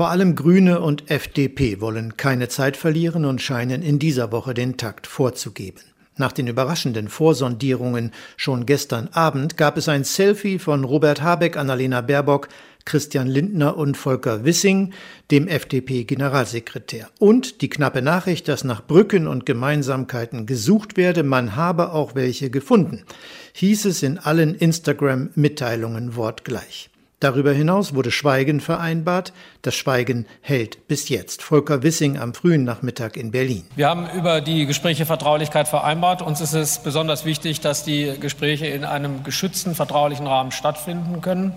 Vor allem Grüne und FDP wollen keine Zeit verlieren und scheinen in dieser Woche den Takt vorzugeben. Nach den überraschenden Vorsondierungen schon gestern Abend gab es ein Selfie von Robert Habeck, Annalena Baerbock, Christian Lindner und Volker Wissing, dem FDP-Generalsekretär. Und die knappe Nachricht, dass nach Brücken und Gemeinsamkeiten gesucht werde, man habe auch welche gefunden, hieß es in allen Instagram-Mitteilungen wortgleich. Darüber hinaus wurde Schweigen vereinbart. Das Schweigen hält bis jetzt. Volker Wissing am frühen Nachmittag in Berlin. Wir haben über die Gespräche Vertraulichkeit vereinbart. Uns ist es besonders wichtig, dass die Gespräche in einem geschützten, vertraulichen Rahmen stattfinden können.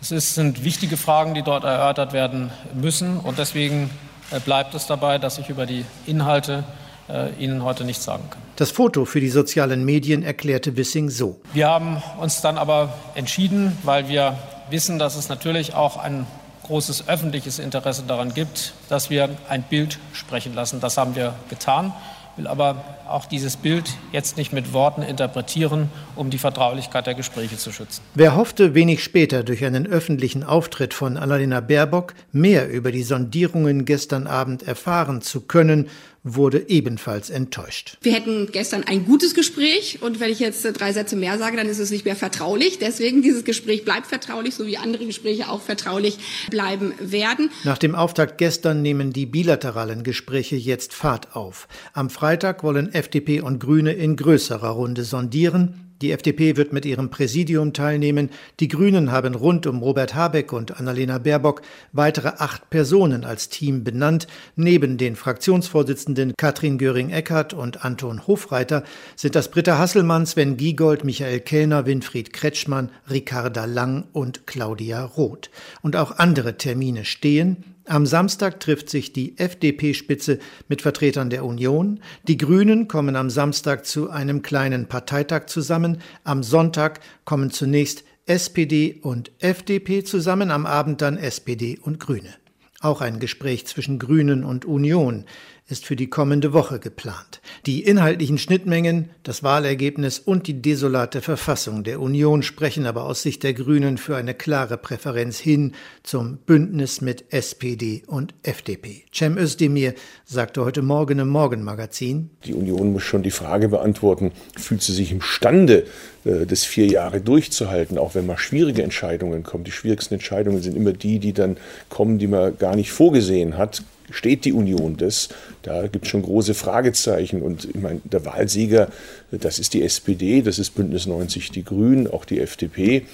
Es ist, sind wichtige Fragen, die dort erörtert werden müssen. Und deswegen äh, bleibt es dabei, dass ich über die Inhalte äh, Ihnen heute nichts sagen kann. Das Foto für die sozialen Medien erklärte Wissing so. Wir haben uns dann aber entschieden, weil wir wissen, dass es natürlich auch ein großes öffentliches Interesse daran gibt, dass wir ein Bild sprechen lassen. Das haben wir getan, will aber auch dieses Bild jetzt nicht mit Worten interpretieren, um die Vertraulichkeit der Gespräche zu schützen. Wer hoffte, wenig später durch einen öffentlichen Auftritt von Annalena Baerbock mehr über die Sondierungen gestern Abend erfahren zu können, wurde ebenfalls enttäuscht. Wir hätten gestern ein gutes Gespräch und wenn ich jetzt drei Sätze mehr sage, dann ist es nicht mehr vertraulich. Deswegen dieses Gespräch bleibt vertraulich, so wie andere Gespräche auch vertraulich bleiben werden. Nach dem Auftakt gestern nehmen die bilateralen Gespräche jetzt Fahrt auf. Am Freitag wollen FDP und Grüne in größerer Runde sondieren. Die FDP wird mit ihrem Präsidium teilnehmen. Die Grünen haben rund um Robert Habeck und Annalena Baerbock weitere acht Personen als Team benannt. Neben den Fraktionsvorsitzenden Katrin Göring-Eckardt und Anton Hofreiter sind das Britta Hasselmann, Sven Giegold, Michael Kellner, Winfried Kretschmann, Ricarda Lang und Claudia Roth. Und auch andere Termine stehen. Am Samstag trifft sich die FDP-Spitze mit Vertretern der Union. Die Grünen kommen am Samstag zu einem kleinen Parteitag zusammen. Am Sonntag kommen zunächst SPD und FDP zusammen, am Abend dann SPD und Grüne. Auch ein Gespräch zwischen Grünen und Union ist für die kommende Woche geplant. Die inhaltlichen Schnittmengen, das Wahlergebnis und die desolate Verfassung der Union sprechen aber aus Sicht der Grünen für eine klare Präferenz hin zum Bündnis mit SPD und FDP. Cem Özdemir sagte heute Morgen im Morgenmagazin, Die Union muss schon die Frage beantworten, fühlt sie sich imstande, äh, das vier Jahre durchzuhalten, auch wenn mal schwierige Entscheidungen kommen. Die schwierigsten Entscheidungen sind immer die, die dann kommen, die man gar nicht vorgesehen hat steht die Union das? Da gibt es schon große Fragezeichen. Und ich meine, der Wahlsieger, das ist die SPD, das ist Bündnis 90 Die Grünen, auch die FDP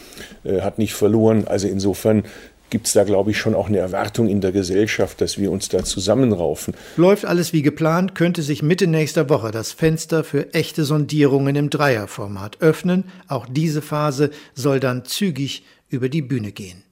äh, hat nicht verloren. Also insofern gibt es da, glaube ich, schon auch eine Erwartung in der Gesellschaft, dass wir uns da zusammenraufen. Läuft alles wie geplant, könnte sich Mitte nächster Woche das Fenster für echte Sondierungen im Dreierformat öffnen. Auch diese Phase soll dann zügig über die Bühne gehen.